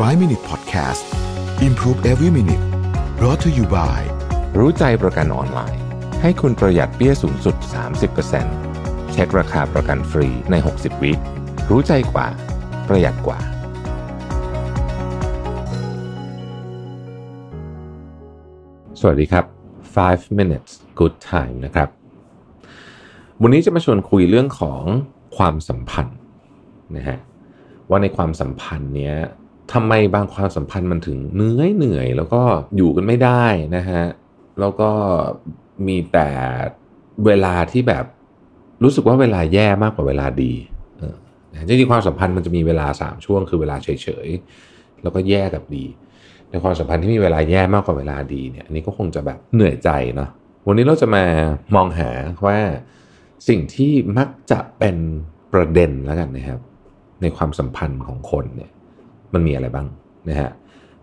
5 Minute Podcast Improve Every Minute brought to you by รู้ใจประกันออนไลน์ ให้คุณประหยัดเปี้ยสูงสุด 30%เช็คราคาประกันฟรีใน 60 วิรู้ใจกว่า ประหยัดกว่า สวัสดีครับ 5 minutes good time นะครับ วันนี้จะมาชวนคุยเรื่องของความสัมพันธ์นะฮะว่าในความสัมพันธ์เนี้ย ทำไมบางความสัมพันธ์มันถึงเหนื่อยเหนื่อยแล้วก็อยู่กันไม่ได้นะฮะแล้วก็มีแต่เวลาที่แบบรู้สึกว่าเวลาแย่มากกว่าเวลาดีเออจริงๆความสัมพันธ์มันจะมีเวลาสามช่วง คือเวลาเฉยๆแล้วก็แย่กับดี ในความสัมพันธ์ที่มีเวลาแย่มากกว่าเวลาดีเนี่ยอันนี้ก็คงจะแบบเหนื่อยใจเนาะวันนี้เราจะมามองหาว่าสิ่งที่มักจะเป็นประเด็นแล้วกันนะครับ ในความสัมพันธ์ของคนเนี่ย มันมีอะไรบ้างนะฮะ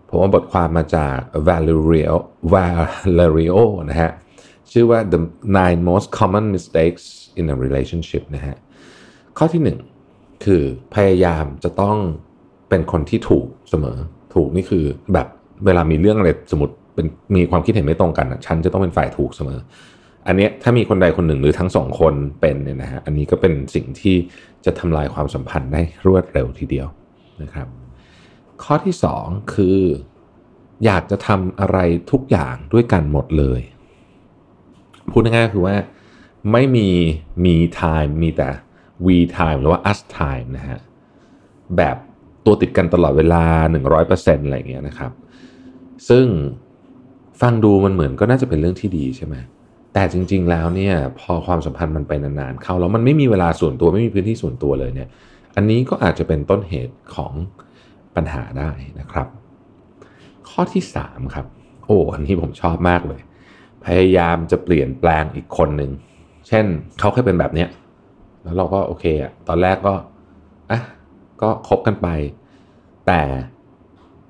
ผมว่าบทความมาจาก Valerio Valerio นะฮะชื่อว่า the nine most common mistakes in a relationship นะฮะข้อที่หนึ่งคือพยายามจะต้องเป็นคนที่ถูกเสมอ ถูกนี่คือแบบเวลามีเรื่องอะไรสมมติเป็นมีความคิดเห็นไม่ตรงกันอะฉันจะต้องเป็นฝ่ายถูกเสมอ อันเนี้ยถ้ามีคนใดคนหนึ่งหรือทั้งสองคนเป็นเนี่ยนะฮะอันนี้ก็เป็นสิ่งที่จะทำลายความสัมพันธ์ได้รวดเร็วทีเดียวนะครับ ข้อที่สองคือ อยากจะทำอะไรทุกอย่างด้วยกันหมดเลย พูดง่ายๆคือว่าไม่มีมี time มีแต่ we time หรือว่า us time นะฮะแบบตัวติดกันตลอดเวลา 100%อะไรอย่างเงี้ยนะครับ ซึ่งฟังดูมันเหมือนก็น่าจะเป็นเรื่องที่ดีใช่ไหมแต่จริง ๆ แล้วเนี่ยพอความสัมพันธ์มันไปนานๆ เข้าแล้วมันไม่มีเวลาส่วนตัวไม่มีพื้นที่ส่วนตัวเลยเนี่ย อันนี้ก็อาจจะเป็นต้นเหตุของ ปัญหาได้นะครับ ข้อที่3ครับ โอ้อันนี้ผมชอบมากเลย พยายามจะเปลี่ยนแปลงอีกคนหนึ่งเช่นเขาเคยเป็นแบบเนี้ยแล้วเราก็โอเคอะตอนแรกก็อะก็คบกันไป แต่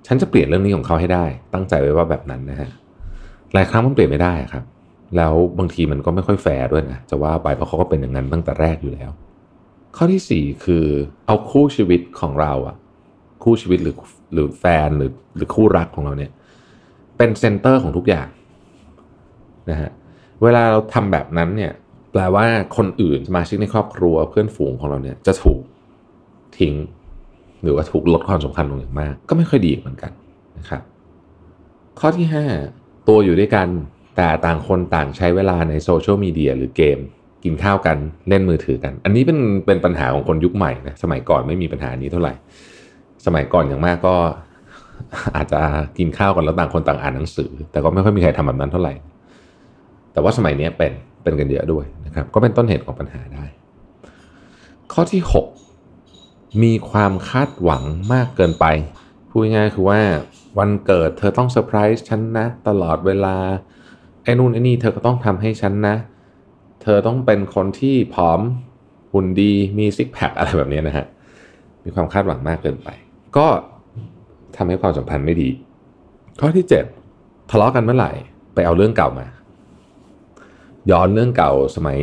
ฉันจะเปลี่ยนเรื่องนี้ของเขาให้ได้ ตั้งใจไว้ว่าแบบนั้นนะฮะหลายครั้งมันเปลี่ยนไม่ได้ครับ แล้วบางทีมันก็ไม่ค่อยแฟร์ด้วยนะจะว่าไปเพราะเขาก็เป็นอย่างนั้นตั้งแต่แรกอยู่แล้ว ข้อที่สี่คือเอาคู่ชีวิตของเราอะ คู่ชีวิตหรือหรือแฟนหรือหรือคู่รักของเราเนี่ย เป็น center ของทุกอย่างนะฮะเวลาเราทำแบบนั้นเนี่ยแปลว่าคนอื่นสมาชิกในครอบครัวเพื่อนฝูงของเราเนี่ยจะถูกทิ้ง หรือว่าถูกลดความสำคัญลงอย่างมาก ก็ไม่ค่อยดีเหมือนกันนะครับ ข้อที่ 5 ตัวอยู่ด้วยกันแต่ต่างคนต่างใช้เวลาในโซเชียลมีเดียหรือเกม กินข้าวกันเล่นมือถือกัน อันนี้เป็นเป็นปัญหาของคนยุคใหม่นะสมัยก่อนไม่มีปัญหานี้เท่าไหร่ สมัยก่อนอย่างมากก็อาจจะกินข้าวกันแล้วต่างคนต่างอ่านหนังสือ แต่ก็ไม่ค่อยมีใครทำแบบนั้นเท่าไหร่ แต่ว่าสมัยนี้เป็นเป็นกันเยอะด้วยนะครับ ก็เป็นต้นเหตุของปัญหาได้ ข้อที่ 6 มีความคาดหวังมากเกินไป พูดง่ายๆคือว่าวันเกิดเธอต้องเซอร์ไพรส์ฉันนะ ตลอดเวลา ไอ้นู่นไอ้นี่เธอก็ต้องทำให้ฉันนะ เธอต้องเป็นคนที่ผอมหุ่นดีมี six pack อะไรแบบนี้นะฮะ มีความคาดหวังมากเกินไป ก็ทำให้ความสัมพันธ์ไม่ดี ข้อที่ 7 ทะเลาะกันเมื่อไหร่ ไปเอาเรื่องเก่ามา ย้อนเรื่องเก่าสมัย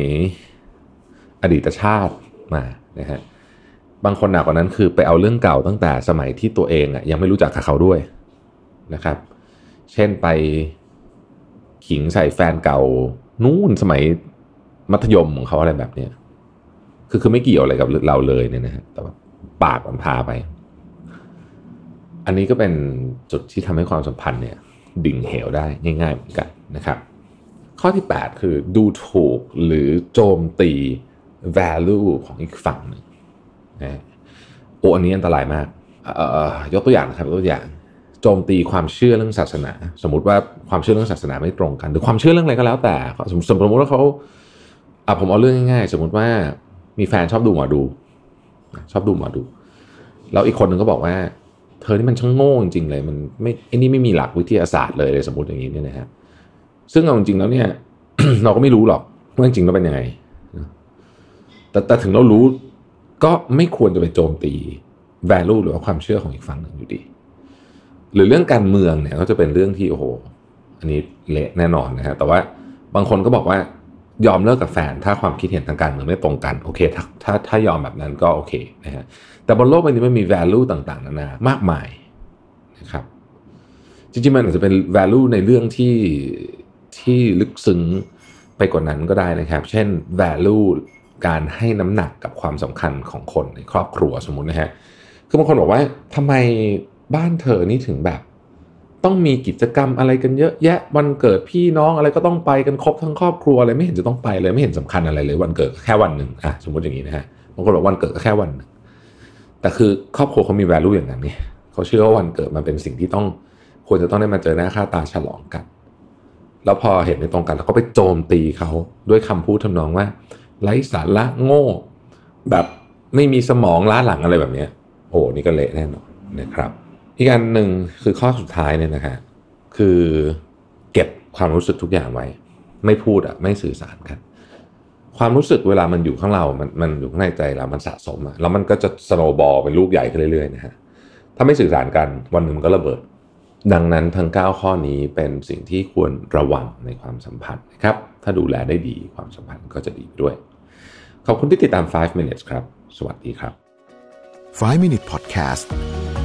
อดีตชาติมานะฮะบางคนหนักกว่านั้นคือไปเอาเรื่องเก่าตั้งแต่สมัยที่ตัวเองอะยังไม่รู้จักกับเขาด้วยนะครับ เช่นไปขิงใส่แฟนเก่านู่นสมัยมัธยมของเขาอะไรแบบเนี้ยคือคือไม่เกี่ยวอะไรกับเราเลยเนี่ยนะฮะแต่ว่าปากมันพาไป อันนี้ก็เป็นจุดที่ทำให้ความสัมพันธ์เนี่ยดิ่งเหวได้ง่ายๆเหมือนกันนะครับ ข้อที่ 8 คือดูถูกหรือโจมตี value ของอีกฝั่งหนึ่งนะโอ้อันนี้อันตรายมากยกตัวอย่างนะครับยกตัวอย่าง โจมตีความเชื่อเรื่องศาสนา สมมติว่าความเชื่อเรื่องศาสนาไม่ตรงกัน หรือความเชื่อเรื่องอะไรก็แล้วแต่สมมติสมมติว่าเขาอะผมเอาเรื่องง่ายๆ สมมติว่ามีแฟนชอบดูหมอดู ชอบดูหมอดู แล้วอีกคนหนึ่งก็บอกว่า เธอนี่มันช่างโง่จริงๆเลยมันไม่ไอ้นี่ไม่มีหลักวิทยาศาสตร์เลยเลยสมมติอย่างนี้เนี่ยนะฮะซึ่งเอาจริงๆแล้วเนี่ย เราก็ไม่รู้หรอกว่าจริงๆแล้วเป็นยังไงแต่แต่ถึงเรารู้ก็ไม่ควรจะไปโจมตี value หรือว่าความเชื่อของอีกฝั่งหนึ่งอยู่ดี หรือเรื่องการเมืองเนี่ยก็จะเป็นเรื่องที่โอ้โห อันนี้เละแน่นอนนะฮะแต่ว่าบางคนก็บอกว่า ยอมเลิกกับแฟน ถ้าความคิดเห็นทางการเมืองไม่ตรงกันโอเคถ้าถ้าถ้ายอมแบบนั้นก็โอเคนะฮะแต่บนโลกใบนี้มันมี value ต่างๆนานามากมายนะครับจริงๆมันอาจจะเป็น value ในเรื่องที่ที่ลึกซึ้งไปกว่านั้นก็ได้นะครับ เช่น value การให้น้ำหนักกับความสำคัญของคนในครอบครัวสมมุตินะฮะคือบางคนบอกว่าทำไมบ้านเธอนี่ถึงแบบ ต้องมีกิจกรรมอะไรกันเยอะแยะวันเกิดพี่น้องอะไรก็ต้องไปกันครบทั้งครอบครัวอะไรไม่เห็นจะต้องไปเลยไม่เห็นสำคัญอะไรเลย วันเกิดแค่วันหนึ่งอะสมมติอย่างนี้นะฮะบางคนบอกวันเกิดก็แค่วันนึงแต่คือครอบครัวเขามี value อย่างนั้นนี่เขาเชื่อว่าวันเกิดมันเป็นสิ่งที่ต้องควรจะต้องได้มาเจอหน้าค่าตาฉลองกัน แล้วพอเห็นในตรงกันแล้วก็ไปโจมตีเขาด้วยคำพูดทำนองว่าไร้สาระโง่ แบบไม่มีสมองล้าหลังอะไรแบบนี้โอ้นี่ก็เละแน่นอนนะครับ อีกอันหนึ่งคือข้อสุดท้ายเนี่ยนะฮะคือเก็บความรู้สึกทุกอย่างไว้ ไม่พูดอะไม่สื่อสารกัน ความรู้สึกเวลามันอยู่ข้างเรา มันมันอยู่ข้างในใจเรา มันสะสมอะแล้วมันก็จะสโนบอลเป็นลูกใหญ่ขึ้นเรื่อยๆนะฮะถ้าไม่สื่อสารกันวันหนึ่งมันก็ระเบิด ดังนั้นทั้ง 9 ข้อนี้เป็นสิ่งที่ควรระวังในความสัมพันธ์นะครับ ถ้าดูแลได้ดีความสัมพันธ์ก็จะดีด้วย ขอบคุณที่ติดตาม 5 minutes ครับ สวัสดีครับ 5 Minute Podcast